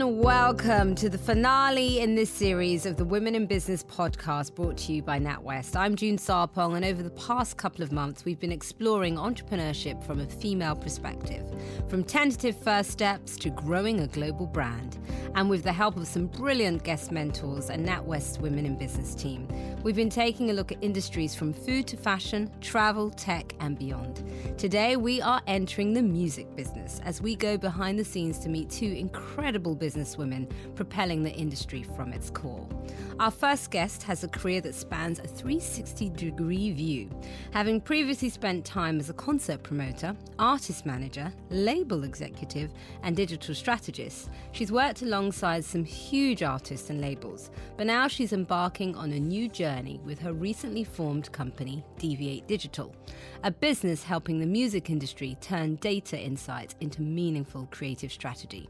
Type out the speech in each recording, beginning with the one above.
and welcome to the finale in this series of the Women in Business podcast brought to you by NatWest. I'm June Sarpong, and over the past couple of months, we've been exploring entrepreneurship from a female perspective, from tentative first steps to growing a global brand. And with the help of some brilliant guest mentors and NatWest's Women in Business team, we've been taking a look at industries from food to fashion, travel, tech, and beyond. Today, we are entering the music business as we go behind the scenes to meet two incredible businesswomen propelling the industry from its core. Our first guest has a career that spans a 360 degree view. Having previously spent time as a concert promoter, artist manager, label executive, and digital strategist, she's worked alongside some huge artists and labels. But now she's embarking on a new journey with her recently formed company, Deviate Digital, a business helping the music industry turn data insights into meaningful creative strategy.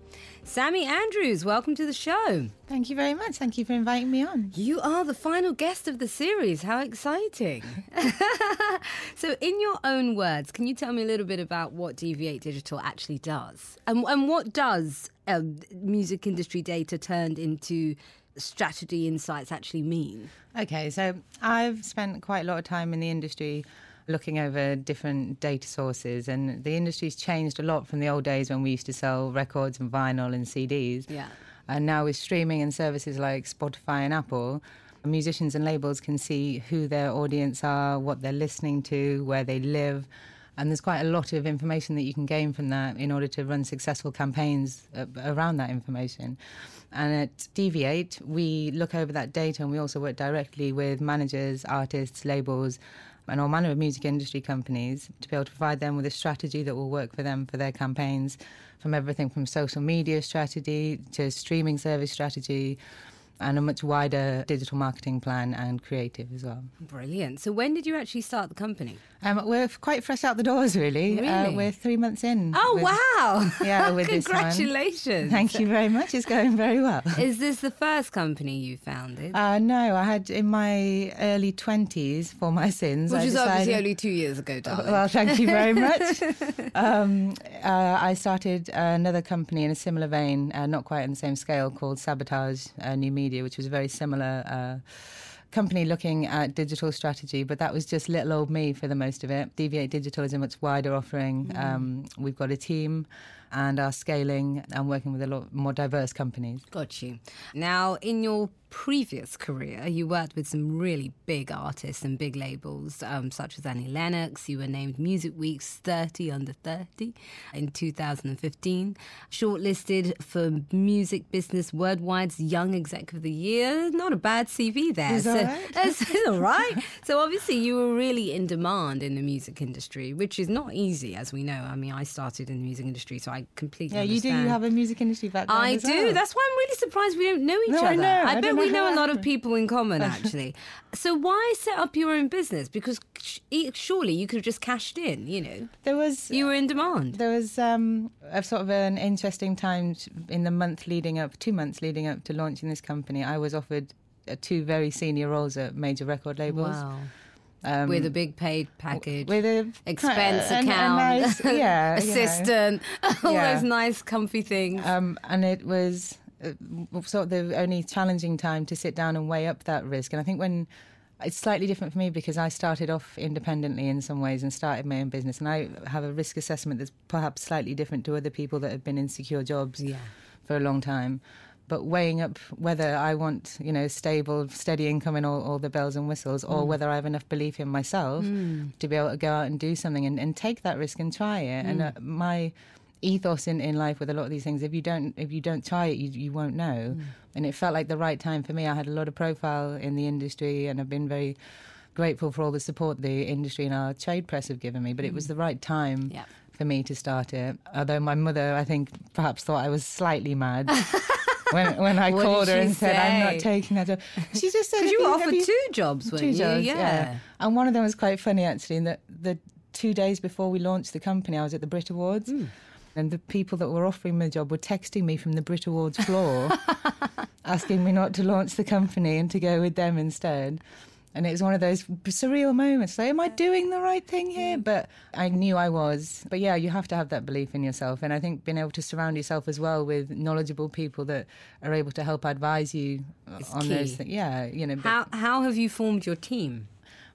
Sammy Andrews, welcome to the show. Thank you very much. Thank you for inviting me on. You are the final guest of the series. How exciting! so, in your own words, can you tell me a little bit about what Deviate Digital actually does? And, and what does uh, music industry data turned into strategy insights actually mean? Okay, so I've spent quite a lot of time in the industry looking over different data sources, and the industry's changed a lot from the old days when we used to sell records and vinyl and CDs. Yeah. And now with streaming and services like Spotify and Apple, musicians and labels can see who their audience are, what they're listening to, where they live. And there's quite a lot of information that you can gain from that in order to run successful campaigns uh, around that information. And at Deviate, we look over that data and we also work directly with managers, artists, labels, and all manner of music industry companies to be able to provide them with a strategy that will work for them for their campaigns, from everything from social media strategy to streaming service strategy and a much wider digital marketing plan and creative as well. Brilliant. So, when did you actually start the company? Um, we're quite fresh out the doors, really. Uh, really? Uh, we're three months in. Oh, with, wow. Yeah, with Congratulations. Thank you very much. It's going very well. Is this the first company you founded? Uh, no, I had in my early 20s for my sins. Which I was decided, obviously only two years ago, darling. Well, thank you very much. um, uh, I started another company in a similar vein, uh, not quite on the same scale, called Sabotage uh, New Media, which was a very similar uh, company looking at digital strategy, but that was just little old me for the most of it. Deviate Digital is a much wider offering. Mm. Um, we've got a team and are scaling and working with a lot more diverse companies. Got you. Now, in your previous career, you worked with some really big artists and big labels, um, such as Annie Lennox. You were named Music Week's 30 Under 30 in 2015, shortlisted for Music Business Worldwide's Young Exec of the Year. Not a bad CV there. Is so, right? That's all right. so obviously, you were really in demand in the music industry, which is not easy, as we know. I mean, I started in the music industry, so I completely yeah. Understand. You do. You have a music industry background. I do. Well. That's why I'm really surprised we don't know each no, other. I know. I, I bet we know a lot of people in common, actually. so why set up your own business? Because surely you could have just cashed in. You know, there was you were in demand. There was um, a sort of an interesting time in the month leading up, two months leading up to launching this company. I was offered uh, two very senior roles at major record labels. Wow. Um, with a big paid package, with a expense a, account, a nice, yeah, assistant, you know. all yeah. those nice, comfy things. Um, and it was uh, sort of the only challenging time to sit down and weigh up that risk. And I think when it's slightly different for me because I started off independently in some ways and started my own business, and I have a risk assessment that's perhaps slightly different to other people that have been in secure jobs yeah. for a long time but weighing up whether I want, you know, stable, steady income and all, all the bells and whistles, or Mm. whether I have enough belief in myself to be able to go out and do something and, and take that risk and try it. And uh, my ethos in, in life with a lot of these things, if you don't if you don't try it, you you won't know. And it felt like the right time for me. I had a lot of profile in the industry, and I've been very grateful for all the support the industry and our trade press have given me. But it was the right time. Yeah. For me to start it, although my mother, I think, perhaps thought I was slightly mad when when I What called her and said I'm not taking that job. She just said you were offered you- two jobs, weren't two you? jobs, yeah. And one of them was quite funny actually. In that the two days before we launched the company, I was at the Brit Awards. Hmm. And the people that were offering me the job were texting me from the Brit Awards floor, asking me not to launch the company and to go with them instead. And it was one of those surreal moments. Like, am I doing the right thing here? But I knew I was. But yeah, you have to have that belief in yourself. And I think being able to surround yourself as well with knowledgeable people that are able to help advise you It's on key. those things. Yeah, you know. How how have you formed your team?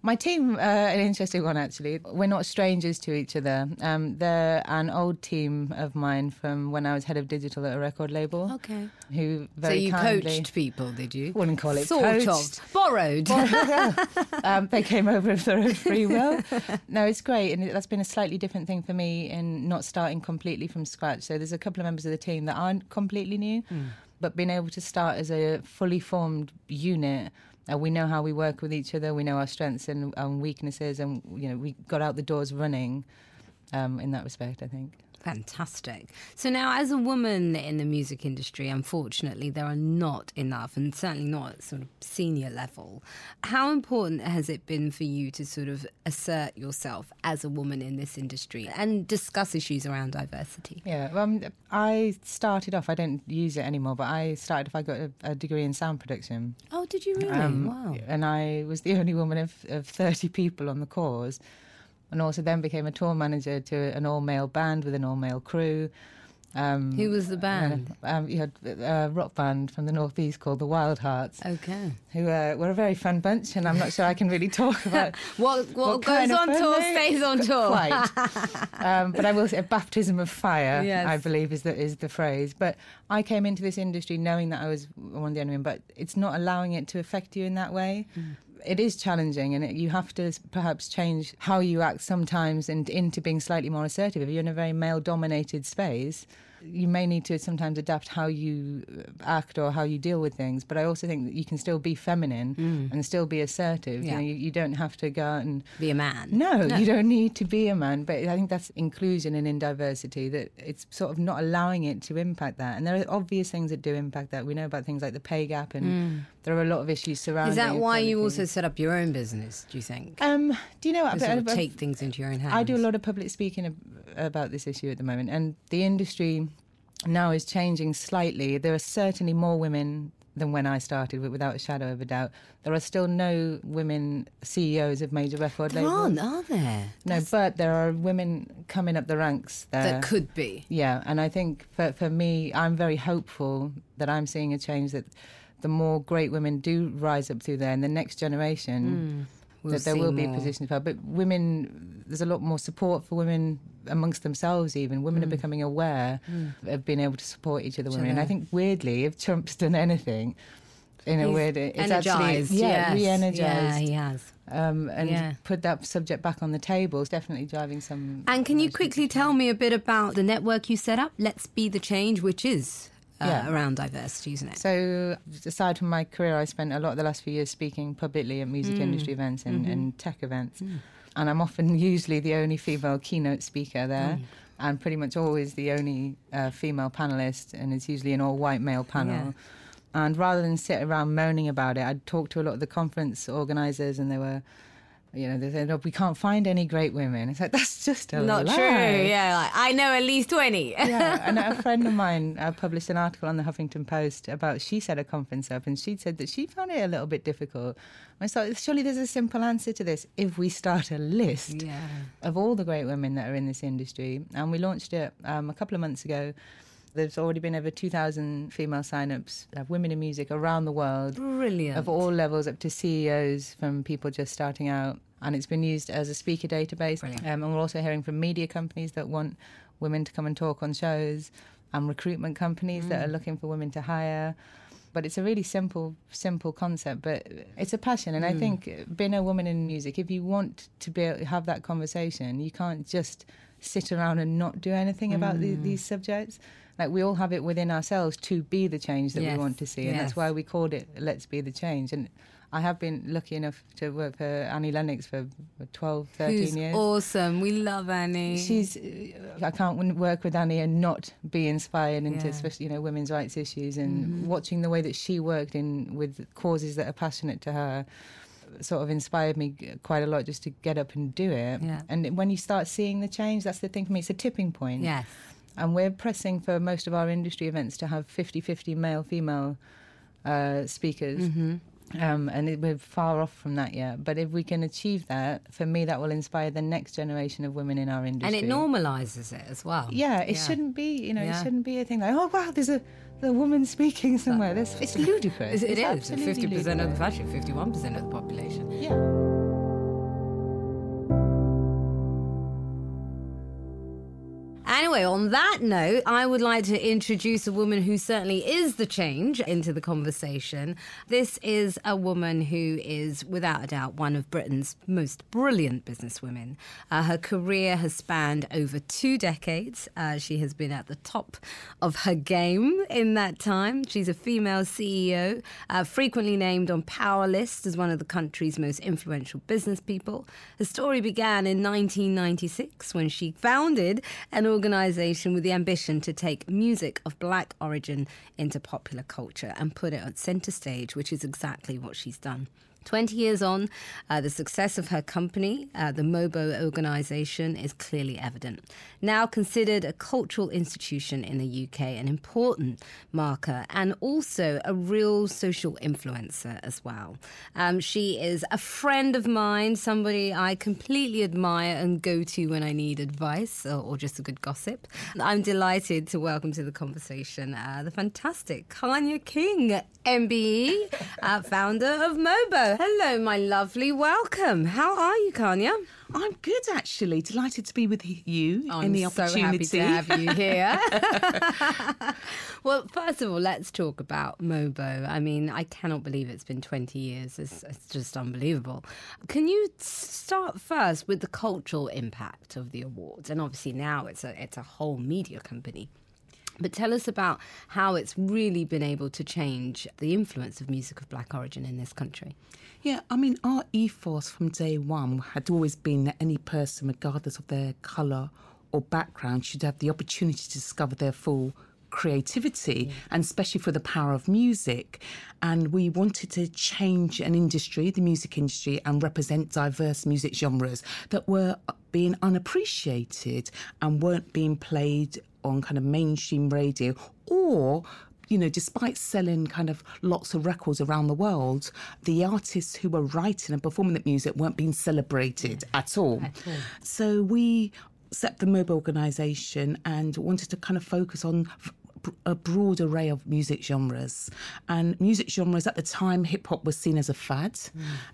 My team, uh, an interesting one actually. We're not strangers to each other. Um, they're an old team of mine from when I was head of digital at a record label. Okay. Who very So you kindly, coached people, did you? Wouldn't call it sort coached. of borrowed. um, they came over of their own free will. No, it's great, and that's been a slightly different thing for me in not starting completely from scratch. So there's a couple of members of the team that aren't completely new, but being able to start as a fully formed unit. Uh, we know how we work with each other. We know our strengths and, and weaknesses, and you know we got out the doors running. Um, in that respect, I think. Fantastic. So now, as a woman in the music industry, unfortunately, there are not enough, and certainly not at sort of senior level. How important has it been for you to sort of assert yourself as a woman in this industry and discuss issues around diversity? Yeah, well, um, I started off. I don't use it anymore, but I started If I got a, a degree in sound production. Oh, did you really? Um, wow. And I was the only woman of, of 30 people on the course. And also then became a tour manager to an all male band with an all male crew. Um, Who was the band? Um, you had a rock band from the northeast called the Wild Hearts, Okay. who uh, were a very fun bunch, and I'm not sure I can really talk about What what, what goes on tour they- stays on tour. Quite. um, but I will say a baptism of fire, Yes. I believe is the, is the phrase. But I came into this industry knowing that I was one of the only women, but it's not allowing it to affect you in that way. It is challenging, and it, you have to perhaps change how you act sometimes and into being slightly more assertive. If you're in a very male dominated space, you may need to sometimes adapt how you uh, act or how you deal with things. But I also think that you can still be feminine and still be assertive. Yeah. You, know, you, you don't have to go out and Be a man. no, you don't need to be a man, but I think that's inclusion and in diversity that it's sort of not allowing it to impact that. And there are obvious things that do impact that. We know about things like the pay gap, and there are a lot of issues surrounding. Is that why you also set up your own business? Do you think? Um, do you know what? To sort of I- I- take things into your own hands. I do a lot of public speaking about this issue at the moment, and the industry now is changing slightly. There are certainly more women than when I started, wi- without a shadow of a doubt. There are still no women CEOs of major record There labels. aren't, are there? No, but there are women coming up the ranks there. That could be. Yeah, and I think for for me, I'm very hopeful that I'm seeing a change that the more great women do rise up through there in the next generation, hmm. We'll that there will be more. positions for. But women, there's a lot more support for women amongst themselves. Even women are hmm. becoming aware hmm. of being able to support each other. Women, and I think weirdly, if Trump's done anything. In a He's weird, it's energized. actually yeah, yes. re-energized, Yeah, he has. um, and Yeah. put that subject back on the table. It's definitely driving some. And can you quickly tell me a bit about the network you set up? Let's Be the Change, which is uh, Yeah. around diversity, isn't it? So, aside from my career, I spent a lot of the last few years speaking publicly at music industry events and, and tech events. And I'm often usually the only female keynote speaker there. And pretty much always the only uh, female panelist, and it's usually an all white male panel. Yeah. And rather than sit around moaning about it, I'd talk to a lot of the conference organisers, and they were, you know, they said, "Oh, we can't find any great women." It's like that's just a Not lie. true. Yeah, like, I know at least 20. yeah, and a friend of mine uh, published an article on the Huffington Post about she set a conference up, and she said that she found it a little bit difficult. I thought surely there's a simple answer to this if we start a list yeah. of all the great women that are in this industry, and we launched it um, a couple of months ago. There's already been over 2,000 female sign-ups of women in music around the world Brilliant. of all levels up to CEOs from people just starting out. And it's been used as a speaker database. Brilliant. Um, and we're also hearing from media companies that want women to come and talk on shows and recruitment companies that are Mm. looking for women to hire. But it's a really simple, simple concept, but it's a passion. Mm. And I think being a woman in music, if you want to be able to have that conversation, you can't just sit around and not do anything about the, Mm. these subjects. Like we all have it within ourselves to be the change that Yes, we want to see, and yes. that's why we called it "Let's Be the Change." And I have been lucky enough to work for Annie Lennox for 12, 13 Who's years. awesome. We love Annie. She's. I can't work with Annie and not be inspired into, Yeah. especially you know, women's rights issues and Mm-hmm. watching the way that she worked in with causes that are passionate to her. Sort of inspired me quite a lot just to get up and do it. Yeah. And when you start seeing the change, that's the thing for me. It's a tipping point. yes. And we're pressing for most of our industry events to have 50 50 male female uh, speakers. Mm-hmm. Um, and it, we're far off from that yet. But if we can achieve that, for me, that will inspire the next generation of women in our industry. And it normalizes it as well. Yeah, it shouldn't be. You know, it shouldn't be a thing like, oh wow, there's a the woman speaking somewhere. That's it's ludicrous. It it's is. Fifty percent of the fashion, fifty-one percent of the population. Yeah. Anyway, on that note, I would like to introduce a woman who certainly is the change into the conversation. This is a woman who is, without a doubt, one of Britain's most brilliant businesswomen. Uh, her career has spanned over two decades. Uh, she has been at the top of her game in that time. She's a female CEO, uh, frequently named on Power List as one of the country's most influential business people. Her story began in 1996 when she founded an organisation with the ambition to take music of black origin into popular culture and put it on centre stage, which is exactly what she's done. 20 years on, uh, the success of her company, uh, the Mobo organisation, is clearly evident. Now considered a cultural institution in the UK, an important marker, and also a real social influencer as well. Um, she is a friend of mine, somebody I completely admire and go to when I need advice or, or just a good gossip. I'm delighted to welcome to the conversation uh, the fantastic Kanya King, MBE, uh, founder of Mobo. Hello, my lovely. Welcome. How are you, Kanya? I'm good, actually. Delighted to be with you I'm in the so opportunity. happy to have you here. well, first of all, let's talk about Mobo. I mean, I cannot believe it's been 20 years. It's, it's just unbelievable. Can you start first with the cultural impact of the awards? And obviously now it's a it's a whole media company. But tell us about how it's really been able to change the influence of music of black origin in this country. Yeah, I mean, our ethos from day one had always been that any person, regardless of their colour or background, should have the opportunity to discover their full creativity and especially for the power of music. And we wanted to change an industry the music industry and represent diverse music genres that were being unappreciated and weren't being played on kind of mainstream radio or you know, despite selling kind of lots of records around the world, the artists who were writing and performing that music weren't being celebrated at all. So we set the Mobo organisation and wanted to kind of focus on f- a broad array of music genres. And music genres at the time, hip hop was seen as a fad. Mm.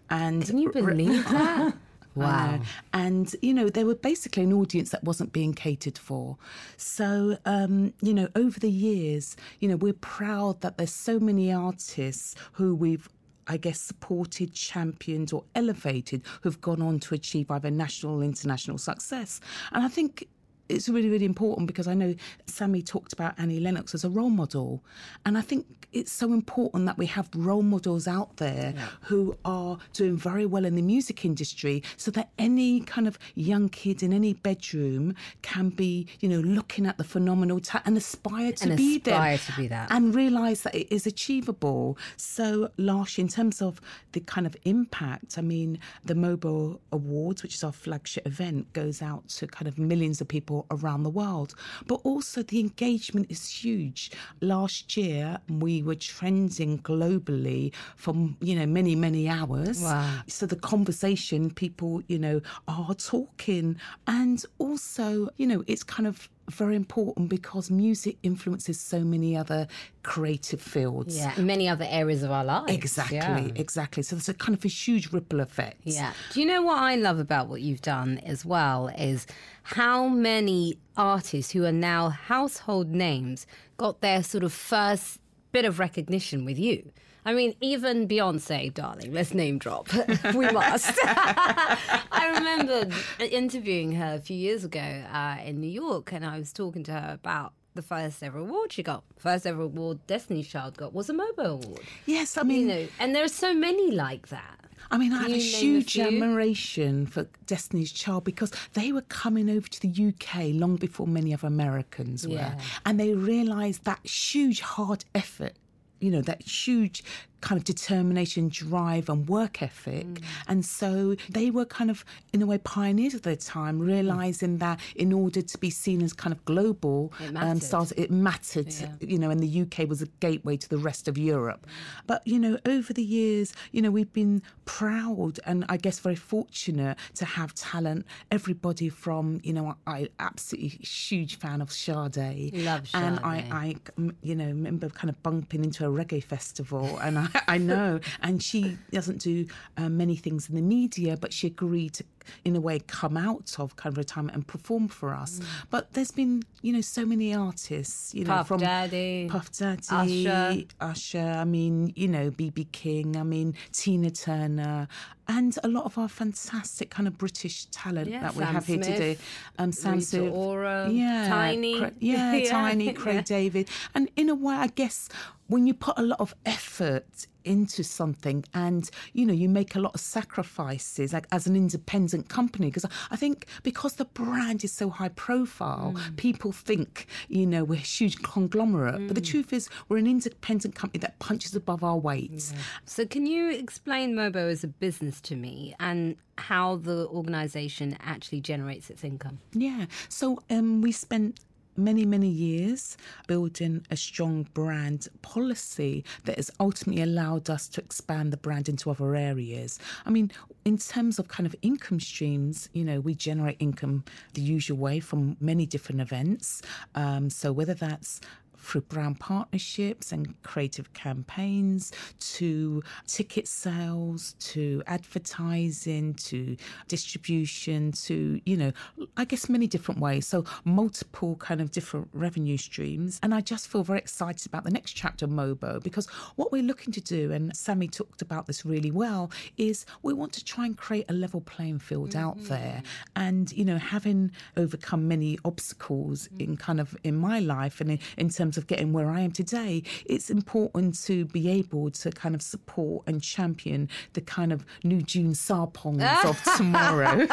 And Can you believe that? Wow. And, you know, they were basically an audience that wasn't being catered for. So, um, you know, over the years, you know, we're proud that there's so many artists who we've I guess, supported, championed, or elevated who've gone on to achieve either national or international success. And I think it's really, really important because I know Sammy talked about Annie Lennox as a role model. And I think it's so important that we have role models out there who are doing very well in the music industry so that any kind of young kid in any bedroom can be, you know, looking at the phenomenal ta- and aspire to And be there. aspire to be that. And realise that it is achievable. So, Lars, in terms of the kind of impact, I mean, the Mobo Awards, which is our flagship event, goes out to kind of millions of people around the world. But also, the engagement is huge. Last year, we were trending globally for, you know, many, many hours. Wow. So, the conversation, people, you know, are talking. And also, you know, it's kind of very important because music influences so many other creative fields. Yeah, many other areas of our lives. Exactly, Yeah. exactly. So there's a kind of a huge ripple effect. Yeah. Do you know what I love about what you've done as well is how many artists who are now household names got their sort of first bit of recognition with you? I mean, even Beyonce, darling, let's name drop. we must. I remember interviewing her a few years ago uh, in New York, and I was talking to her about the first ever award she got. First ever award Destiny's Child got was a Mobo Award. Yes, I You mean, know, and there are so many like that. I mean, I have a you name a huge admiration for Destiny's Child because they were coming over to the UK long before many of Americans were, and they realised that huge hard effort. You know that huge kind of determination, drive, and work ethic. Mm. And so they were kind of, in a way, pioneers of their time, realizing mm. that in order to be seen as kind of global, it mattered. Um, stars, it mattered, yeah. you know, and the UK was a gateway to the rest of Europe. Mm. But, you know, over the years, you know, we've been proud and I guess very fortunate to have talent. Everybody from, you know, I absolutely huge fan of Sade. Love Sade. And I, I, you know, remember kind of bumping into a reggae festival and I, I know. And she doesn't do uh, many things in the media, but she agreed in a way come out of kind of retirement and perform for us. Mm. But there's been, you know, so many artists, you know, Puff from Daddy, Puff Daddy, Usher. Usher, I mean, you know, BB King, I mean, Tina Turner, and a lot of our fantastic kind of British talent yeah, that we Sam have Smith, here today. Um, Sam Rita Smith, Ora, yeah, Tinie, Cra- yeah, yeah, Tinie, Craig yeah. David, and in a way, I guess when you put a lot of effort into something and you know you make a lot of sacrifices like as an independent company because I think because the brand is so high profile mm. people think you know we're a huge conglomerate mm. but the mm. truth is we're an independent company that punches above our weight yeah. so can you explain mobo as a business to me and how the organization actually generates its income yeah so um, we spent many, many years building a strong brand policy that has ultimately allowed us to expand the brand into other areas. I mean, in terms of kind of income streams, you know, we generate income the usual way from many different events. Um, so whether that's through brand partnerships and creative campaigns to ticket sales to advertising to distribution to, you know, I guess many different ways. So multiple kind of different revenue streams. And I just feel very excited about the next chapter of Mobo because what we're looking to do, and Sammy talked about this really well, is we want to try and create a level playing field mm-hmm. out there. And, you know, having overcome many obstacles mm-hmm. in kind of in my life and in, in terms of getting where I am today, it's important to be able to kind of support and champion the kind of new June Sarpongs of tomorrow.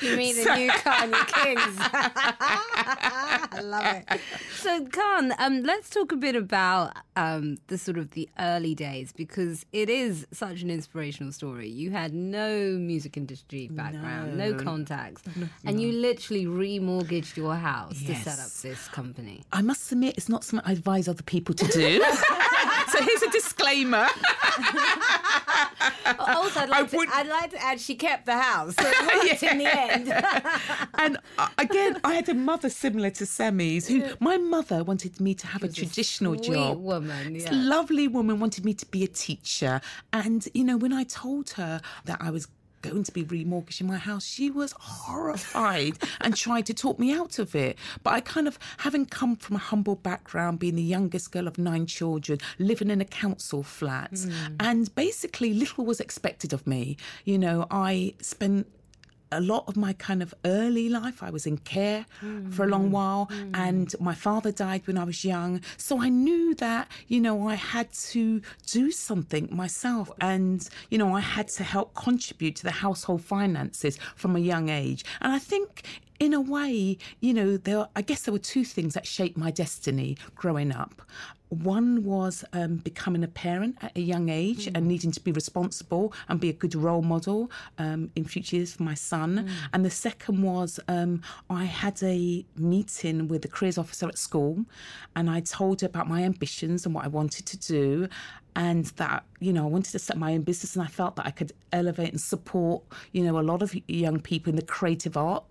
you mean the new Kanya Kings? I love it. So, Khan, um, let's talk a bit about um, the sort of the early days because it is such an inspirational story. You had no music industry background, no, no contacts, no, and no. you literally remortgaged your house yes. to set up this company. I must admit, it's not something I advise other people to do. so here's a disclaimer. also, I'd like, to, would... I'd like to add she kept the house, so it yeah. in the end. and uh, again, I had a mother similar to Sammy's, who my mother wanted me to have a traditional a job. woman, yeah. lovely woman wanted me to be a teacher, and you know when I told her that I was going to be remortgaging my house. She was horrified and tried to talk me out of it. But I kind of, having come from a humble background, being the youngest girl of nine children, living in a council flat, mm. and basically little was expected of me. You know, I spent a lot of my kind of early life, I was in care mm. for a long while, mm. and my father died when I was young. So I knew that, you know, I had to do something myself, and, you know, I had to help contribute to the household finances from a young age. And I think in a way, you know, there I guess there were two things that shaped my destiny growing up. One was um, becoming a parent at a young age mm. and needing to be responsible and be a good role model um, in future years for my son. Mm. And the second was um, I had a meeting with the careers officer at school and I told her about my ambitions and what I wanted to do and that you know I wanted to set my own business and I felt that I could elevate and support you know a lot of young people in the creative art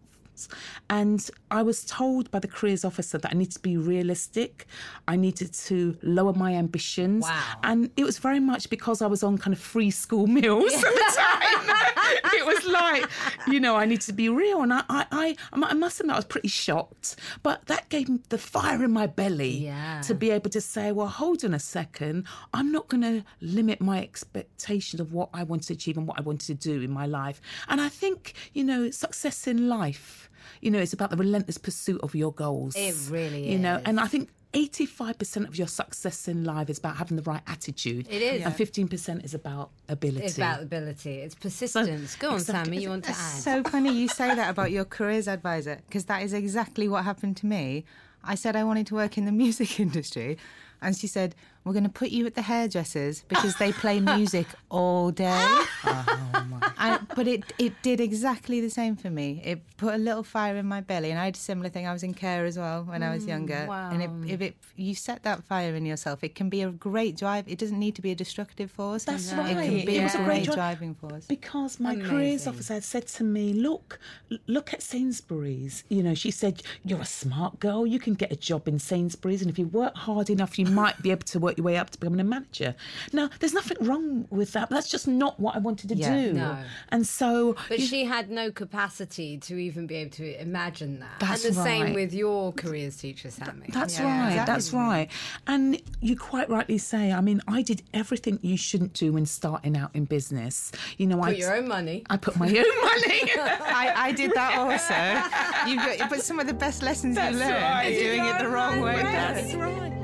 and I was told by the careers officer that I needed to be realistic. I needed to lower my ambitions. Wow. And it was very much because I was on kind of free school meals at the time. it was like, you know, I needed to be real. And I, I, I, I must admit, I was pretty shocked. But that gave me the fire in my belly yeah. to be able to say, well, hold on a second. I'm not going to limit my expectations of what I want to achieve and what I wanted to do in my life. And I think, you know, success in life you know, it's about the relentless pursuit of your goals. It really you is. You know, and I think 85% of your success in life is about having the right attitude. It is. And 15% is about ability. It's about ability. It's persistence. So, Go on, exactly. Sammy, you want to add? It's so funny you say that about your careers advisor, because that is exactly what happened to me. I said I wanted to work in the music industry, and she said, we're going to put you at the hairdressers because they play music all day. Oh, I, but it it did exactly the same for me. It put a little fire in my belly, and I had a similar thing. I was in care as well when I was mm, younger, Wow. and it, if it you set that fire in yourself, it can be a great drive. It doesn't need to be a destructive force. That's It right. can be It a was a great great driving force. Because my careers officer said to me, "Look, look at Sainsbury's." You know, she said, "You're a smart girl. You can get a job in Sainsbury's, and if you work hard enough, you might be able to work your way up to becoming a manager." Now, there's nothing wrong with that. But that's just not what I wanted to Yeah. do. No. And so, But you- she had no capacity to even be able to imagine that. That's and the same with your careers teacher, Sammy. That's Yeah, right. exactly. That's right. And you quite rightly say. I mean, I did everything you shouldn't do when starting out in business. You know, I Put your own money. I put my own money. I, I did that also. You've got, but some of the best lessons That's you learn right. is doing it the wrong way. That's right.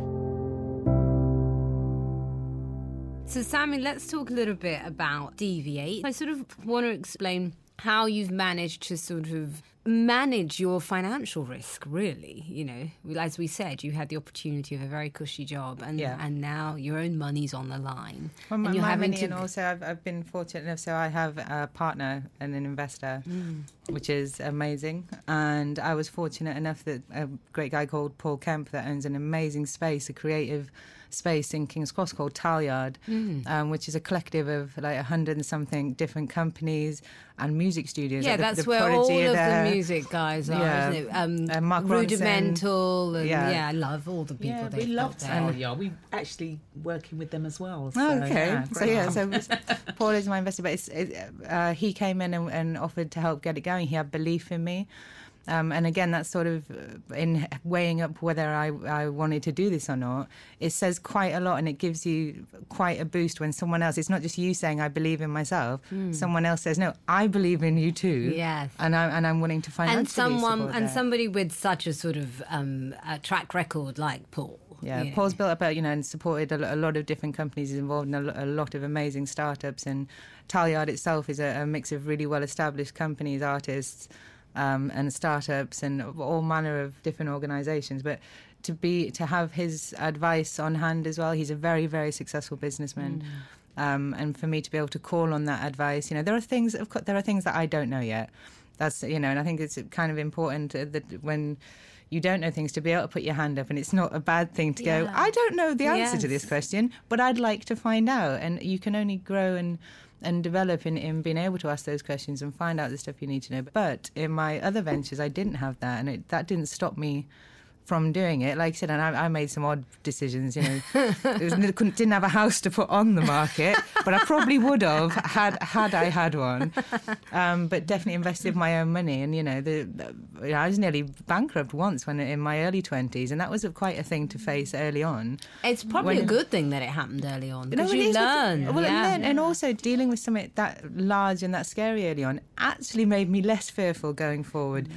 So, Sammy, let's talk a little bit about Deviate. I sort of want to explain how you've managed to sort of manage your financial risk, really. You know, as we said, you had the opportunity of a very cushy job, and, Yeah. and now your own money's on the line. Well, my, and you're my having money to. and also I've, I've been fortunate enough, so I have a partner and an investor, Mm. Which is amazing. And I was fortunate enough that a great guy called Paul Kemp that owns an amazing space, a creative space in King's Cross called Tileyard, Mm. um, which is a collective of like a hundred and something different companies and music studios. yeah, Like the- that's the where Prodigy all of there. the music guys are, Yeah. isn't it? Um, Uh, Mark Rudimental, and yeah. Yeah. I love all the people Yeah, we love loved there. Talia. We actually working with them as well. So, Oh, okay. yeah, so yeah, so company. it was- Paul is my investor, but it's, it, uh, he came in and, and offered to help get it going. He had belief in me. Um, and again, that's sort of uh, in weighing up whether I, I wanted to do this or not. It says quite a lot, and it gives you quite a boost when someone else. It's not just you saying I believe in myself. Someone else says, "No, I believe in you too." Yes. and I and I'm willing to find and someone and that. somebody with such a sort of um, a track record like Paul. Yeah, know. Paul's built up, a, you know, and supported a, lot of different companies. He's involved in a lot of amazing startups, and Tileyard itself is a, a mix of really well-established companies, artists, um, and startups, and all manner of different organisations. But to be to have his advice on hand as well, he's a very, very successful businessman. Um, and for me to be able to call on that advice, you know, there are things. Of course, there are things that I don't know yet. That's you know, and I think it's kind of important that when you don't know things to be able to put your hand up, and it's not a bad thing to go. I don't know the answer to this question, but I'd like to find out. And you can only grow and and develop in, in being able to ask those questions and find out the stuff you need to know. But in my other ventures, I didn't have that, and it, that didn't stop me from doing it. Like I said, and I, I made some odd decisions. You know, was, didn't have a house to put on the market, but I probably would have had had I had one. Um, but definitely invested my own money, and you know, the, the you know, I was nearly bankrupt once when in my early twenties, and that was a, quite a thing to face early on. It's probably when- a good thing that it happened early on because No, you learn. Well, yeah. and, then, and also dealing with something that large and that scary early on actually made me less fearful going forward.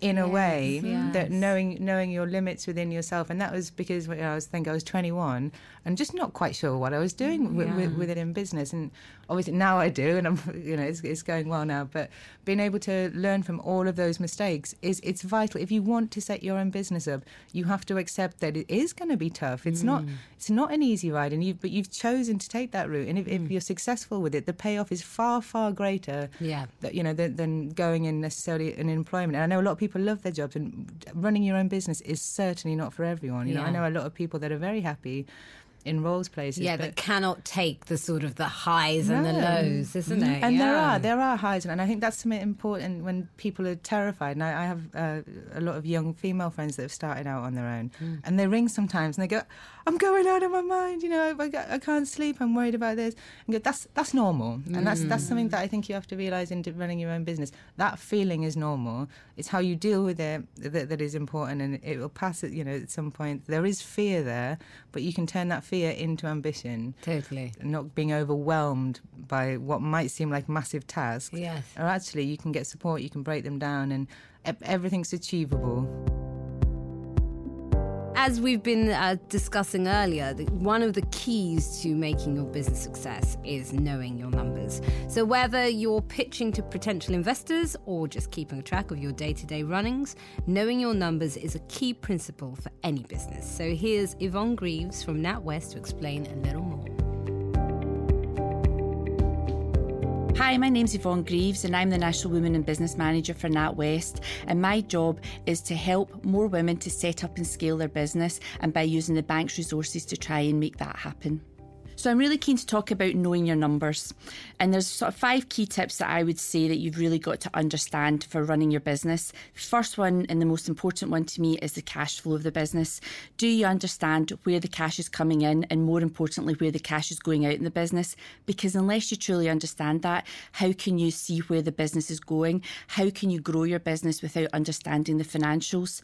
In a way, mm-hmm. yes. that knowing knowing your limits within yourself, and that was because I was think I was 21 and just not quite sure what I was doing with, with, with it in business. And obviously now I do, and I'm you know it's, it's going well now. But being able to learn from all of those mistakes is it's vital. If you want to set your own business up, you have to accept that it is going to be tough. It's not mm. it's not an easy ride, and you but you've chosen to take that route. And if, if mm. you're successful with it, the payoff is far far greater. Yeah. That, you know than, than going in necessarily in employment. And I know a lot of people love their jobs, and running your own business is certainly not for everyone. You know, I know a lot of people that are very happy in roles places. yeah, that cannot take the sort of the highs and the lows, isn't it? And there are there are highs, and I think that's something important when people are terrified. And I, I have uh, a lot of young female friends that have started out on their own, and they ring sometimes and they go, "I'm going out of my mind. You know, I, I can't sleep. I'm worried about this." And go, that's that's normal, and that's that's something mm. that I think you have to realize in running your own business. That feeling is normal. It's how you deal with it that, that is important, and it will pass. It, you know, at some point there is fear there, but you can turn that fear into ambition Totally. not being overwhelmed by what might seem like massive tasks. Yes. Or actually, you can get support, you can break them down, and everything's achievable. As we've been uh, discussing earlier, the, one of the keys to making your business success is knowing your numbers. So, whether you're pitching to potential investors or just keeping track of your day to day runnings, knowing your numbers is a key principle for any business. So, here's Yvonne Greaves from NatWest to explain a little more. Hi, my name's Yvonne Greaves, and I'm the National Women in Business Manager for NatWest. And my job is to help more women to set up and scale their business, and by using the bank's resources to try and make that happen. So I'm really keen to talk about knowing your numbers. And there's sort of five key tips that I would say that you've really got to understand for running your business. First one and the most important one to me is the cash flow of the business. Do you understand where the cash is coming in and more importantly where the cash is going out in the business? Because unless you truly understand that, how can you see where the business is going? How can you grow your business without understanding the financials?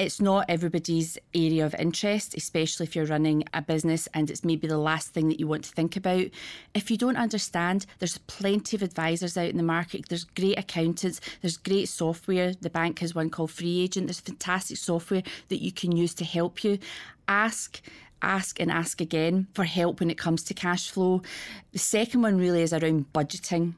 It's not everybody's area of interest, especially if you're running a business and it's maybe the last thing that you want to think about. If you don't understand, there's plenty of advisors out in the market. There's great accountants, there's great software. The bank has one called FreeAgent. There's fantastic software that you can use to help you. Ask ask and ask again for help when it comes to cash flow. The second one really is around budgeting.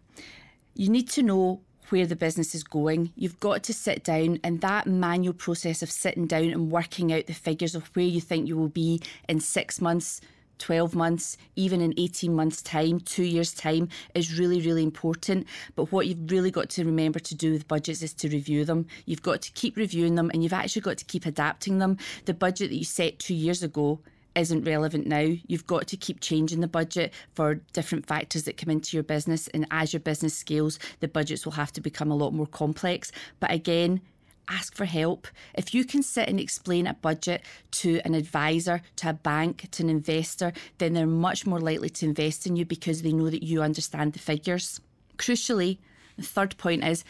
You need to know where the business is going. You've got to sit down, and that manual process of sitting down and working out the figures of where you think you will be in six months. 12 months, even in 18 months' time, two years' time, is really, really important. But what you've really got to remember to do with budgets is to review them. You've got to keep reviewing them and you've actually got to keep adapting them. The budget that you set two years ago isn't relevant now. You've got to keep changing the budget for different factors that come into your business. And as your business scales, the budgets will have to become a lot more complex. But again, ask for help. If you can sit and explain a budget to an advisor, to a bank, to an investor, then they're much more likely to invest in you because they know that you understand the figures. Crucially, the third point is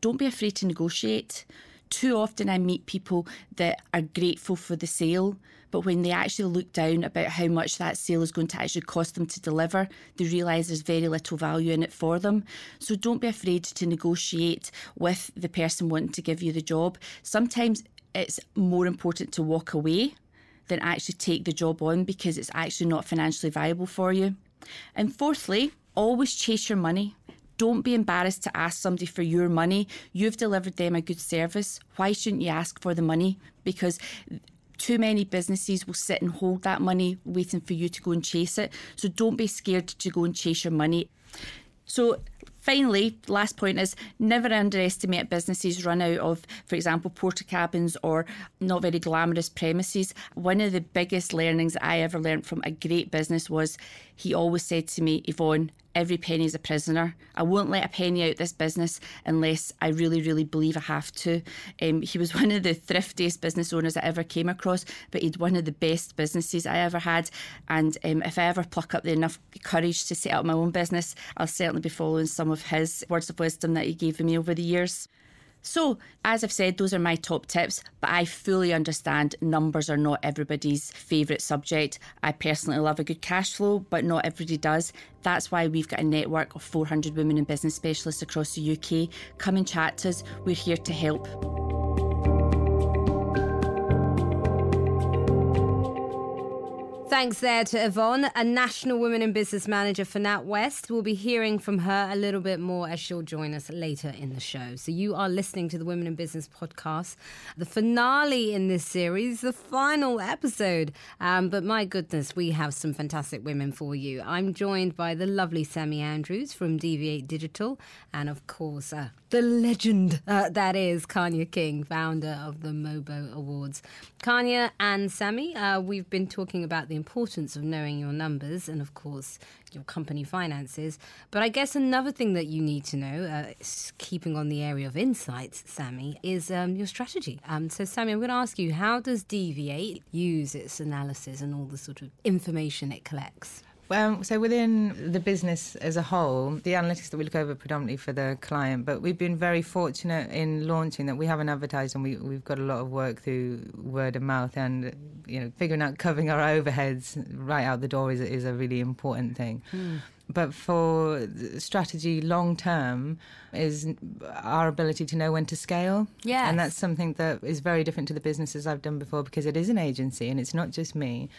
don't be afraid to negotiate. Too often I meet people that are grateful for the sale, but when they actually look down about how much that sale is going to actually cost them to deliver, they realise there's very little value in it for them. So don't be afraid to negotiate with the person wanting to give you the job. Sometimes it's more important to walk away than actually take the job on because it's actually not financially viable for you. And fourthly, always chase your money. Don't be embarrassed to ask somebody for your money. You've delivered them a good service. Why shouldn't you ask for the money? Because too many businesses will sit and hold that money waiting for you to go and chase it. So don't be scared to go and chase your money. So finally, last point is never underestimate businesses run out of, for example, Portakabins or not very glamorous premises. One of the biggest learnings I ever learned from a great business was he always said to me, Yvonne, every penny is a prisoner. I won't let a penny out this business unless I really, really believe I have to. Um, he was one of the thriftiest business owners I ever came across, but he'd one of the best businesses I ever had. And um, if I ever pluck up the enough courage to set up my own business, I'll certainly be following some of his words of wisdom that he gave me over the years. So, as I've said, those are my top tips, but I fully understand numbers are not everybody's favourite subject. I personally love a good cash flow, but not everybody does. That's why we've got a network of 400 women in business specialists across the UK. Come and chat to us, we're here to help. Thanks there to Yvonne, a national women in business manager for NatWest. We'll be hearing from her a little bit more as she'll join us later in the show. So you are listening to the Women in Business podcast, the finale in this series, the final episode. Um, but my goodness, we have some fantastic women for you. I'm joined by the lovely Sammy Andrews from Deviate Digital, and of course, uh, the legend uh, that is Kanya King, founder of the Mobo Awards. Kanya and Sammy, uh, we've been talking about the importance of knowing your numbers and, of course, your company finances. But I guess another thing that you need to know, uh, keeping on the area of insights, Sammy, is um, your strategy. Um, so, Sammy, I'm going to ask you how does Deviate use its analysis and all the sort of information it collects? Um, so within the business as a whole, the analytics that we look over predominantly for the client, but we've been very fortunate in launching that we haven't advertised and we, we've got a lot of work through word of mouth and you know figuring out covering our overheads right out the door is, is a really important thing. Mm. But for strategy long term is our ability to know when to scale. Yeah. And that's something that is very different to the businesses I've done before because it is an agency and it's not just me.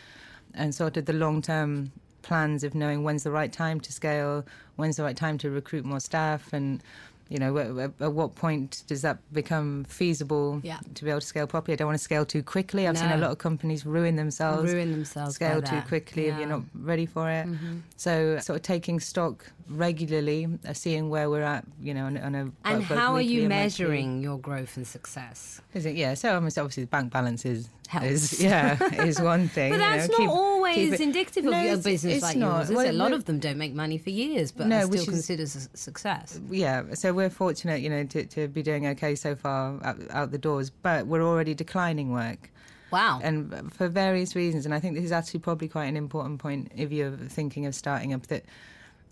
And sort of the long term plans of knowing when's the right time to scale, when's the right time to recruit more staff, and you know, at, at what point does that become feasible yeah. to be able to scale properly? I don't want to scale too quickly. I've no. seen a lot of companies ruin themselves, ruin themselves, scale too quickly yeah. if you're not ready for it. Mm-hmm. So, sort of taking stock regularly, uh, seeing where we're at, you know, on, on a and how are you measuring monthly. your growth and success? Is it yeah? So obviously, the bank balance is is yeah is one thing. but that's you know, not keep, always keep indicative of no, a business like not. yours. Is well, it? A lot of them don't make money for years, but no, are still considered a success. Yeah, so we're fortunate, you know, to, to be doing okay so far out, out the doors, but we're already declining work. Wow. And for various reasons, and I think this is actually probably quite an important point if you're thinking of starting up that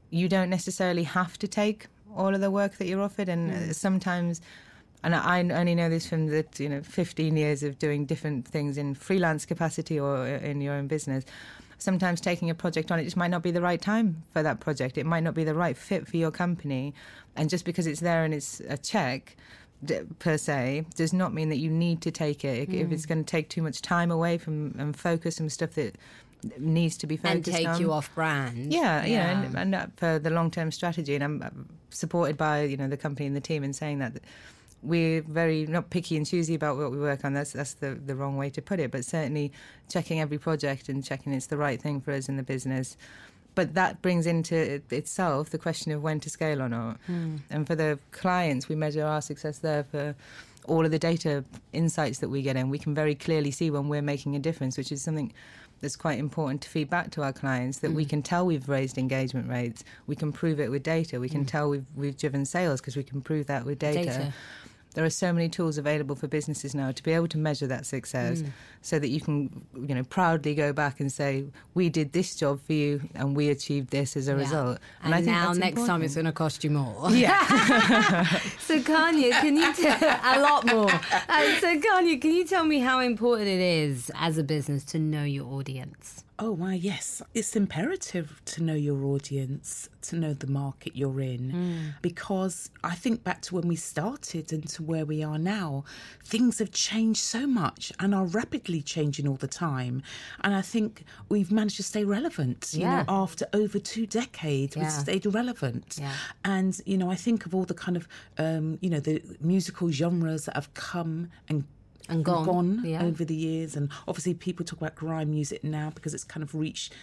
you don't necessarily have to take all of the work that you're offered, and mm. sometimes and I only know this from the you know 15 years of doing different things in freelance capacity or in your own business. Sometimes taking a project on it just might not be the right time for that project. It might not be the right fit for your company, and just because it's there and it's a check per se does not mean that you need to take it. Mm. If it's going to take too much time away from and focus on stuff that needs to be focused and take on. you off brand. Yeah, yeah, and, and uh, for the long term strategy, and I'm supported by you know the company and the team in saying that we're very not picky and choosy about what we work on. That's that's the the wrong way to put it. But certainly checking every project and checking it's the right thing for us in the business. But that brings into itself the question of when to scale or not. Mm. And for the clients, we measure our success there for all of the data insights that we get in. We can very clearly see when we're making a difference, which is something that's quite important to feed back to our clients that mm. we can tell we've raised engagement rates. We can prove it with data. We can mm. tell we've, we've driven sales because we can prove that with data. data there are so many tools available for businesses now to be able to measure that success mm. so that you can you know proudly go back and say we did this job for you and we achieved this as a yeah. result and, and I think now next important. time it's going to cost you more yeah so Kanya can you tell a lot more uh, so Kanya can you tell me how important it is as a business to know your audience Oh, my, yes. It's imperative to know your audience, to know the market you're in. Mm. Because I think back to when we started and to where we are now, things have changed so much and are rapidly changing all the time. And I think we've managed to stay relevant. You yeah. know, after over two decades, yeah. we've stayed relevant. Yeah. And, you know, I think of all the kind of, um, you know, the musical genres that have come and and gone, gone yeah. over the years. And obviously, people talk about grime music now because it's kind of reached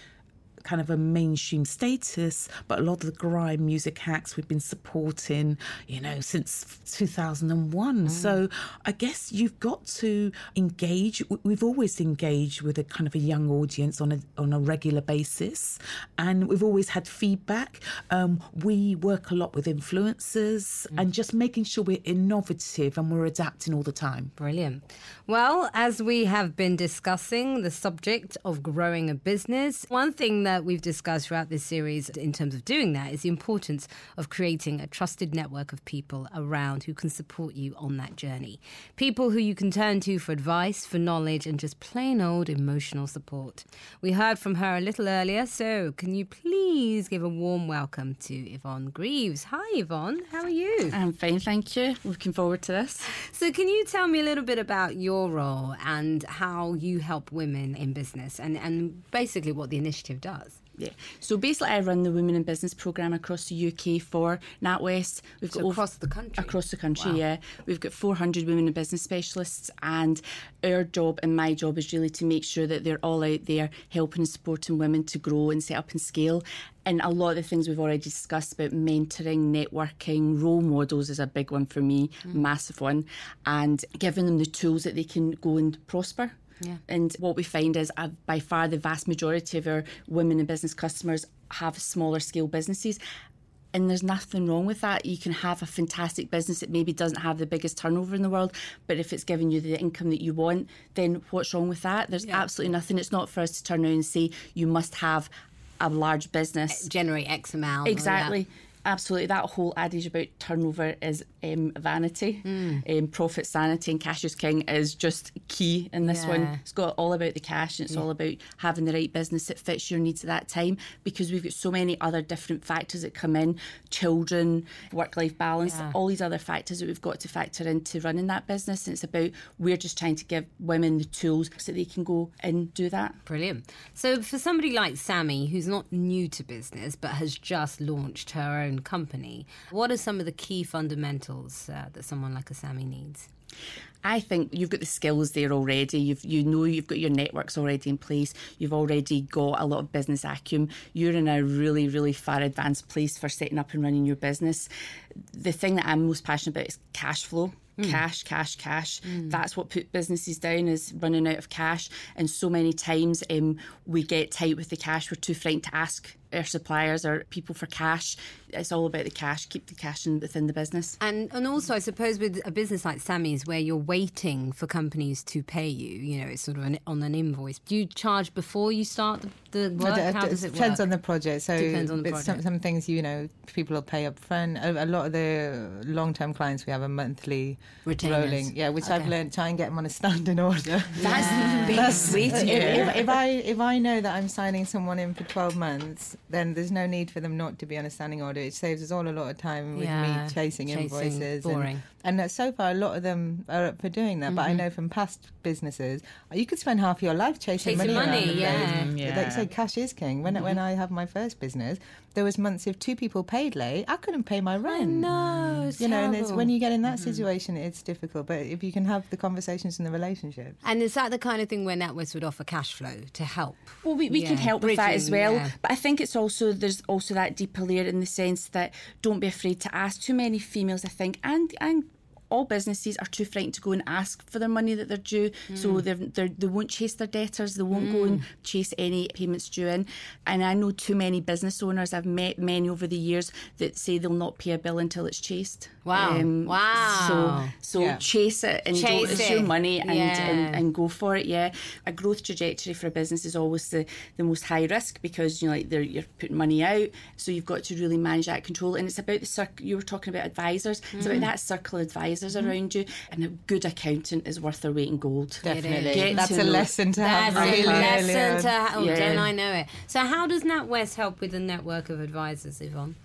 kind of a mainstream status, but a lot of the grime music acts we've been supporting, you know, since 2001. Mm. So I guess you've got to engage. We've always engaged with a kind of a young audience on a on a regular basis, and we've always had feedback. Um, we work a lot with influencers mm. and just making sure we're innovative and we're adapting all the time. Brilliant. Well, as we have been discussing the subject of growing a business, one thing that that we've discussed throughout this series in terms of doing that is the importance of creating a trusted network of people around who can support you on that journey. People who you can turn to for advice, for knowledge, and just plain old emotional support. We heard from her a little earlier, so can you please give a warm welcome to Yvonne Greaves? Hi, Yvonne. How are you? I'm fine, thank you. Looking forward to this. So, can you tell me a little bit about your role and how you help women in business and, and basically what the initiative does? Yeah. So basically, I run the Women in Business program across the UK for NatWest. We've so got across the country. Across the country, wow. yeah. We've got 400 women in business specialists, and our job and my job is really to make sure that they're all out there helping and supporting women to grow and set up and scale. And a lot of the things we've already discussed about mentoring, networking, role models is a big one for me, mm. massive one, and giving them the tools that they can go and prosper yeah. And what we find is uh, by far the vast majority of our women in business customers have smaller scale businesses. And there's nothing wrong with that. You can have a fantastic business that maybe doesn't have the biggest turnover in the world, but if it's giving you the income that you want, then what's wrong with that? There's yeah. absolutely nothing. It's not for us to turn around and say you must have a large business. Generate X amount. Exactly. Absolutely. That whole adage about turnover is um, vanity. Hmm. Um, profit, sanity, and cash is king is just key in this Yeah. one. It's got all about the cash and it's all about having the right business that fits your needs at that time because we've got so many other different factors that come in children, work life balance, Yeah. all these other factors that we've got to factor into running that business. And it's about we're just trying to give women the tools so they can go and do that. Brilliant. So, for somebody like Sammy, who's not new to business but has just launched her own company, what are some of the key fundamentals uh, that someone like a Sammy needs? I think you've got the skills there already. You've you know you've got your networks already in place. You've already got a lot of business acumen. You're in a really really far advanced place for setting up and running your business. The thing that I'm most passionate about is cash flow. Cash, cash, cash. That's what put businesses down is running out of cash. And so many times um, we get tight with the cash. We're too frightened to ask our suppliers or people for cash. It's all about the cash. Keep the cash in, within the business. And and also, I suppose with a business like Sammy's, where you're waiting for companies to pay you, you know, it's sort of an, on an invoice. Do you charge before you start the, the work? It How does it depends work? on the project. So Depends on the it's Some, some things you know people will pay up front. A, a lot of the long-term clients we have a monthly Retainers. rolling. Yeah, which I've Okay. learned try and get them on a standing order. That's the best way to if, do if, if I if I know that I'm signing someone in for 12 months, then there's no need for them not to be on a standing order. It saves us all a lot of time with Yeah, me chasing, chasing, invoices. boring. And, and uh, so far, a lot of them are up for doing that. Mm-hmm. But I know from past businesses, uh, you could spend half your life chasing, Chasing money. around money, the place. yeah. Like Yeah. you say, cash is king. When when I have my first business, there was months if two people paid late, I couldn't pay my rent. No, it's You know, and it's when you get in that situation, it's difficult. But if you can have the conversations and the relationships. And is that the kind of thing where NatWest would offer cash flow to help? Well, we, we can Yeah, help with that as well. yeah. But I think it's also there's also that deeper layer in the sense that don't be afraid to ask. Too many females, I think, and and all businesses are too frightened to go and ask for their money that they're due. So they're, they're, they won't chase their debtors. They won't go and chase any payments due in. And I know too many business owners. I've met many over the years that say they'll not pay a bill until it's chased. Um, Wow. Wow. So so Yeah. chase it and Chase don't, it's your money and, Yeah. and and go for it. Yeah, a growth trajectory for a business is always the, the most high risk because you know like they're, you're putting money out, so you've got to really manage that control. And it's about the circle. You were talking about advisors. It's Mm. about that circle of advisors Mm-hmm. around you, and a good accountant is worth their weight in gold. Definitely. Get That's a know- lesson to have. That's a lesson on. to ha- oh, Yeah. don't I know it? So how does NatWest help with the network of advisors, Yvonne?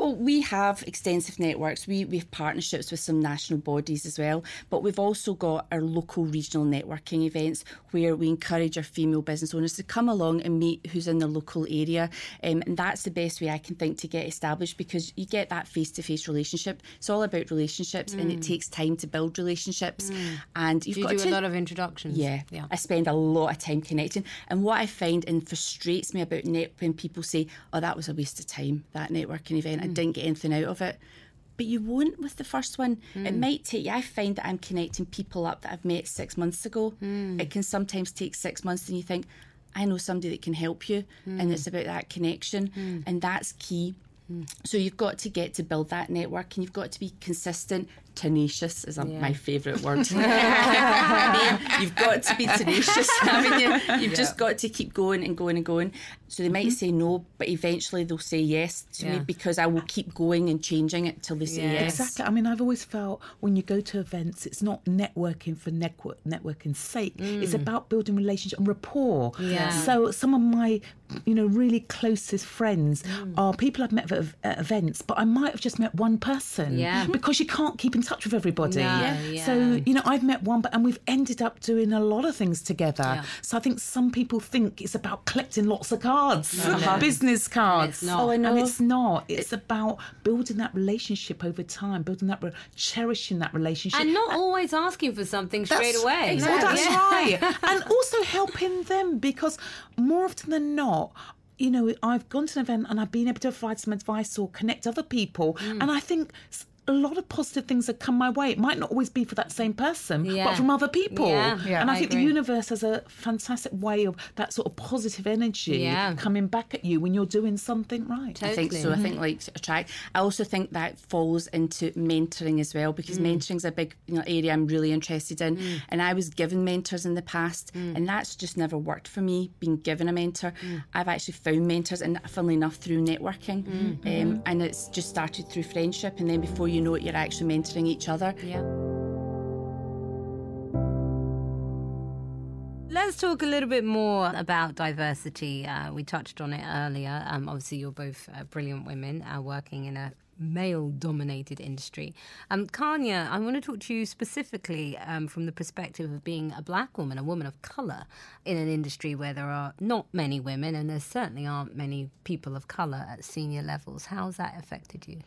Well, we have extensive networks. We, we have partnerships with some national bodies as well, but we've also got our local regional networking events where we encourage our female business owners to come along and meet who's in their local area. Um, and that's the best way I can think to get established because you get that face to face relationship. It's all about relationships and it takes time to build relationships. And you've Do you got do to. a lot of introductions? Yeah, Yeah. I spend a lot of time connecting. And what I find and frustrates me about net when people say, "Oh, that was a waste of time. That networking event, I Mm. didn't get anything out of it." But you won't with the first one. It mm. might take. I find that I'm connecting people up that I've met six months ago. Mm. It can sometimes take six months, and you think, "I know somebody that can help you," and it's about that connection, and that's key. So you've got to get to build that network, and you've got to be consistent. Tenacious is a, my favourite word. you've got to be tenacious, haven't you? You've just got to keep going and going and going. So they might mm-hmm. say no, but eventually they'll say yes to Yeah. me because I will keep going and changing it till they say Yeah. yes. Exactly. I mean, I've always felt when you go to events, it's not networking for network networking's sake. It's mm. about building relationship and rapport. Yeah. So some of my, you know, really closest friends mm. are people I've met at, at events, but I might have just met one person. Yeah. Because you can't keep in touch with everybody. No, Yeah. So you know, I've met one, but and we've ended up doing a lot of things together. Yeah. So I think some people think it's about collecting lots of cards, business cards. It's not. Oh, I know. And it's not. It's about building that relationship over time, building that, re- cherishing that relationship. And not always asking for something straight away. Well, that's Yeah. right. and also helping them because more often than not, you know, I've gone to an event and I've been able to provide some advice or connect other people. Mm. And I think s- a lot of positive things that come my way. It might not always be for that same person, Yeah. but from other people. Yeah. Yeah, and I, I think agree. the universe has a fantastic way of that sort of positive energy Yeah. coming back at you when you're doing something right. I think so. I think like attract. I also think that falls into mentoring as well because mm. mentoring is a big you know, area I'm really interested in. Mm. And I was given mentors in the past, mm. and that's just never worked for me. Being given a mentor, I've actually found mentors, and funnily enough, through networking, um, and it's just started through friendship, and then before you know it, you're actually mentoring each other. Yeah. Let's talk a little bit more about diversity. Uh, we touched on it earlier. Um, obviously, you're both uh, brilliant women uh, working in a male dominated industry. Um, Kanya, I want to talk to you specifically um, from the perspective of being a black woman, a woman of colour, in an industry where there are not many women and there certainly aren't many people of colour at senior levels. How's that affected you?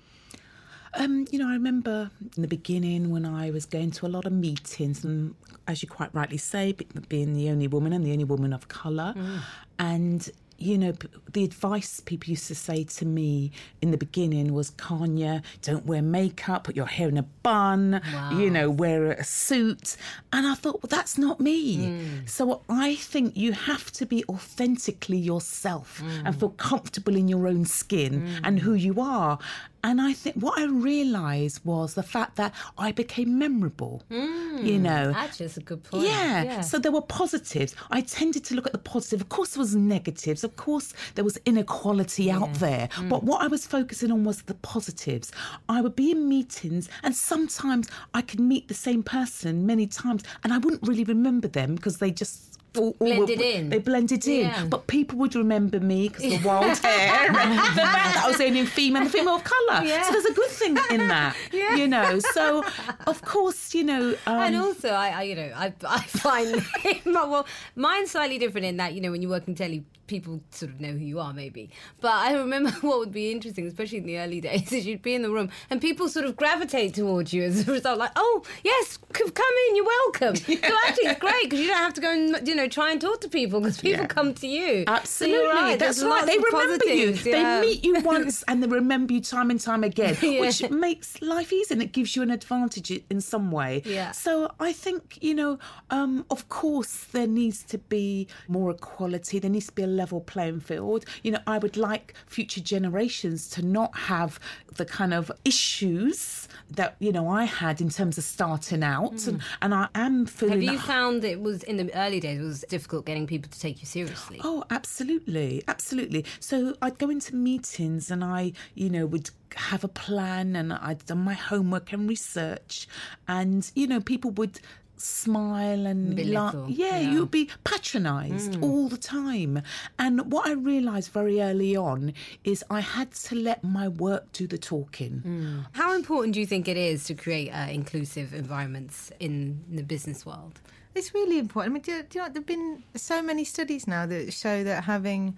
Um, you know, I remember in the beginning when I was going to a lot of meetings, and as you quite rightly say, being the only woman and the only woman of colour, mm. and you know, the advice people used to say to me in the beginning was, Kanya, don't wear makeup, put your hair in a bun, you know, wear a suit. And I thought, well, that's not me. Mm. So I think you have to be authentically yourself and mm. feel comfortable in your own skin and who you are. And I think what I realised was the fact that I became memorable. You hmm, know, Actually, that's a good point. yeah. So there were positives. I tended to look at the positive. Of course, there was negatives. Of course, there was inequality out there. Hmm. But what I was focusing on was the positives. I would be in meetings, and sometimes I could meet the same person many times, and I wouldn't really remember them because they just. All- all were- Blended in. They blended in. Yeah. But people would remember me because the wild hair, the fact that I was the only female, and the female of colour. Yeah. So there's a good thing in that. You know. So of course, you know. Um, and also, I, I, you know, I, I find well, mine's slightly different in that you know when you work in telly, people sort of know who you are, maybe. But I remember what would be interesting, especially in the early days, is you'd be in the room and people sort of gravitate towards you as a result, like, oh yes, c- come in, you're welcome. So actually, it's great because you don't have to go and you know try and talk to people because people Yeah. come to you. So Absolutely, you're right, that's there's right. They of remember you. yeah. They meet you once and they remember you time and time again, Yeah. which makes life easy and it gives you an advantage in some way. Yeah. So I think you know, um, of course, there needs to be more equality. There needs to be a level playing field. You know, I would like future generations to not have the kind of issues that you know I had in terms of starting out, and, and I am feeling. Mm. Have you that- found it was in the early days it was difficult getting people to take you seriously? Oh, absolutely, absolutely. So I'd go into meetings and I, you know, would have a plan and I'd done my homework and research, and you know, people would smile and laugh. Yeah, yeah. you'd be patronised all the time. And what I realised very early on is I had to let my work do the talking. How important do you think it is to create uh, inclusive environments in the business world? It's really important. I mean, do, do you know, there have been so many studies now that show that having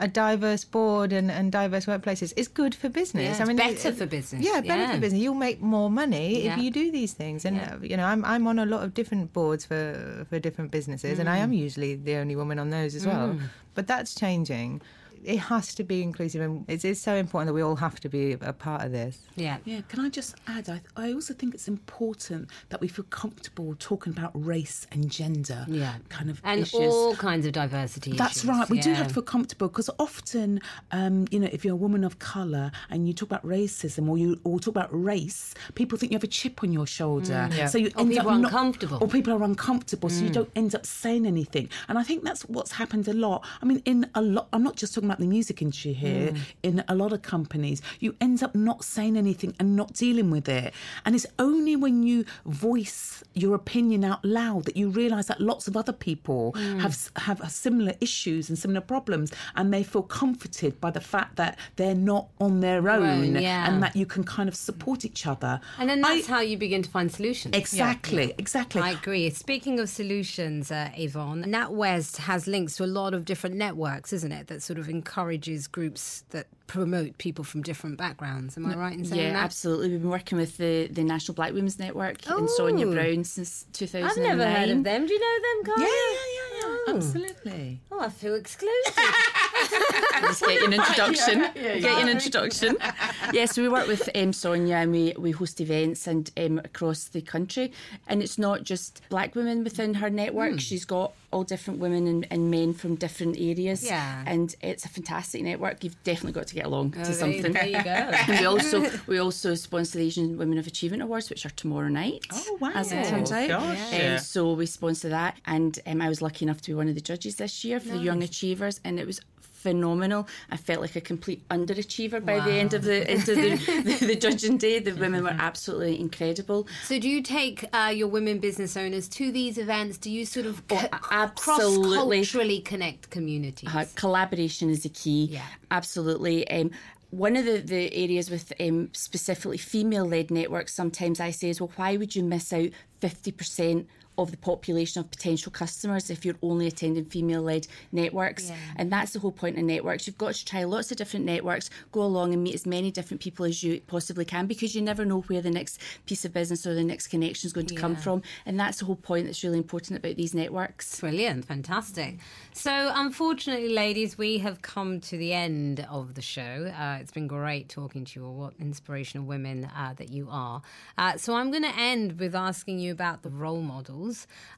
a diverse board and, and diverse workplaces is good for business. Yeah, I mean, better for business. Yeah, better Yeah. for business. You'll make more money Yeah. if you do these things. And uh, you know, I'm I'm on a lot of different boards for for different businesses, and I Mm. am usually the only woman on those as well. But that's changing. It has to be inclusive, and it's, it's so important that we all have to be a part of this. Yeah. Yeah, can I just add? I, I also think it's important that we feel comfortable talking about race and gender. Yeah. kind of And issues. all kinds of diversity. That's issues, right. We do have to feel comfortable because often, um, you know, if you're a woman of colour and you talk about racism or you or talk about race, people think you have a chip on your shoulder. Yeah. So you Or end people up are not- uncomfortable. Mm. Or people are uncomfortable, so you don't end up saying anything. And I think that's what's happened a lot. I mean, in a lot. I'm not just talking about the music industry here. Mm. In a lot of companies, you end up not saying anything and not dealing with it. And it's only when you voice your opinion out loud that you realise that lots of other people Mm. have have similar issues and similar problems, and they feel comforted by the fact that they're not on their own, yeah. and that you can kind of support each other. And then that's I- how you begin to find solutions. exactly, exactly. I agree. Speaking of solutions, uh, Yvonne, NatWest has links to a lot of different networks, isn't it? That sort of encourages groups that promote people from different backgrounds. Am I right in saying Yeah, that? absolutely. We've been working with the, the National Black Women's Network and oh. Sonia Oh. Brown since I've never heard of them. Do you know them, yeah, Carl? yeah, yeah, yeah, Oh. absolutely. Oh, I feel excluded. Just get an introduction. get you an introduction. yes, we work with um, Sonia and we, we host events and um, across the country. And it's not just black women within her network. Mm. She's got all different women and, and, men from different areas. Yeah. And it's a fantastic network. You've definitely got to get along oh, to something. There you go. and we also we also sponsor the Asian Women of Achievement Awards, which are tomorrow night. Oh wow! As it turns out. Gosh, yeah. Um, so we sponsor that, and um, I was lucky enough to be one of the judges this year for nice. the Young Achievers, and it was phenomenal. I felt like a complete underachiever by wow. the end of the end of the, the, the, judging day. The women were absolutely incredible. So, do you take uh, your women business owners to these events? Do you sort of oh, absolutely culturally connect communities? Uh, collaboration is the key. Yeah, absolutely. Um, one of the, the areas with um, specifically female led networks, sometimes I say is, well, why would you miss out 50% of the population of potential customers if you're only attending female led networks. Yeah. And that's the whole point of networks. You've got to try lots of different networks, go along and meet as many different people as you possibly can because you never know where the next piece of business or the next connection is going to yeah. come from. And that's the whole point that's really important about these networks. Brilliant, fantastic. So, unfortunately, ladies, we have come to the end of the show. Uh, it's been great talking to you all, what inspirational women uh, that you are. Uh, so, I'm going to end with asking you about the role models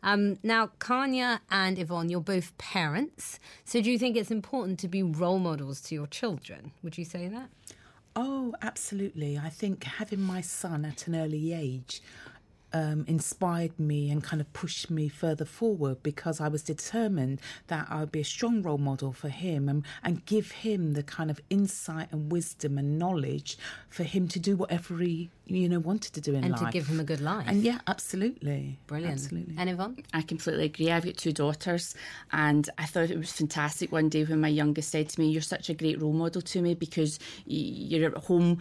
um, now, Kanya and Yvonne, you're both parents. So do you think it's important to be role models to your children? Would you say that? Oh, absolutely. I think having my son at an early age, um, inspired me and kind of pushed me further forward because I was determined that I would be a strong role model for him and, and give him the kind of insight and wisdom and knowledge for him to do whatever he you know wanted to do in and life and to give him a good life. And yeah, absolutely, brilliant, absolutely. And Yvonne, I completely agree. I've got two daughters, and I thought it was fantastic one day when my youngest said to me, "You're such a great role model to me because you're at home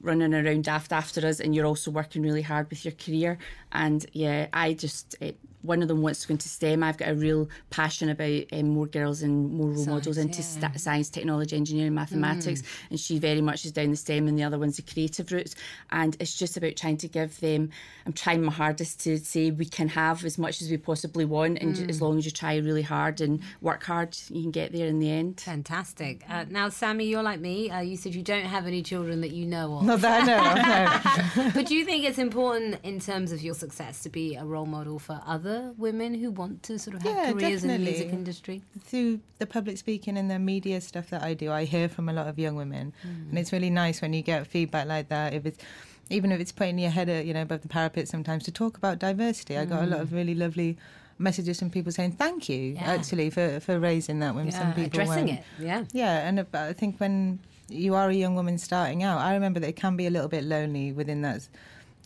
running around after after us, and you're also working really hard with your career." And yeah, I just it, one of them wants to go into STEM. I've got a real passion about um, more girls and more role science, models into yeah. st- science, technology, engineering, mathematics, mm. and she very much is down the STEM, and the other one's the creative route. And it's just about trying to give them. I'm trying my hardest to say we can have as much as we possibly want, and mm. as long as you try really hard and work hard, you can get there in the end. Fantastic. Uh, now, Sammy, you're like me. Uh, you said you don't have any children that you know of. Not that I know. but do you think it's important in terms of your success to be a role model for others? Other women who want to sort of have yeah, careers definitely. in the music industry? Through the public speaking and the media stuff that I do, I hear from a lot of young women, mm. and it's really nice when you get feedback like that. If it's even if it's putting your head, uh, you know, above the parapet, sometimes to talk about diversity. I got a lot of mm. really lovely messages from people saying thank you yeah. actually for, for raising that when yeah, some people addressing it yeah yeah and I think when you are a young woman starting out I remember that it can be a little bit lonely within that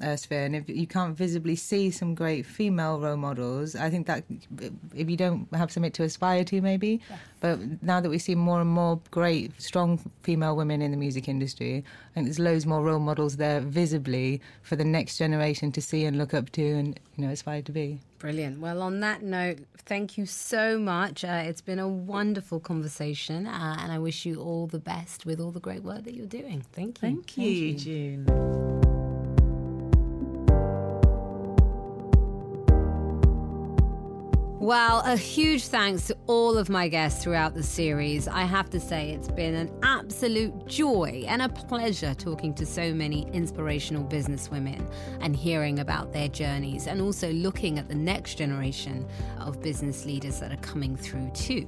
uh, sphere. And if you can't visibly see some great female role models, I think that if you don't have something to aspire to, maybe. Yeah. But now that we see more and more great, strong female women in the music industry, I think there's loads more role models there visibly for the next generation to see and look up to and you know aspire to be. Brilliant. Well, on that note, thank you so much. Uh, it's been a wonderful conversation, uh, and I wish you all the best with all the great work that you're doing. Thank you. Thank you, thank you. June. Well, a huge thanks to all of my guests throughout the series. I have to say, it's been an absolute joy and a pleasure talking to so many inspirational businesswomen and hearing about their journeys and also looking at the next generation of business leaders that are coming through too.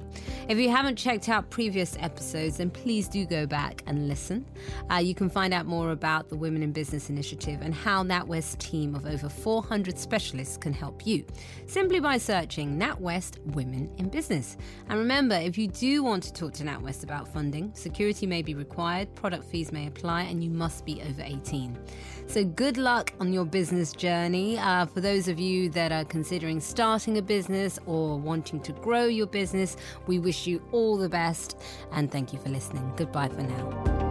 If you haven't checked out previous episodes, then please do go back and listen. Uh, you can find out more about the Women in Business Initiative and how NatWest's team of over 400 specialists can help you simply by searching NatWest Women in Business. And remember, if you do want to talk to NatWest about funding, security may be required, product fees may apply, and you must be over 18. So, good luck on your business journey. Uh, for those of you that are considering starting a business or wanting to grow your business, we wish you all the best and thank you for listening. Goodbye for now.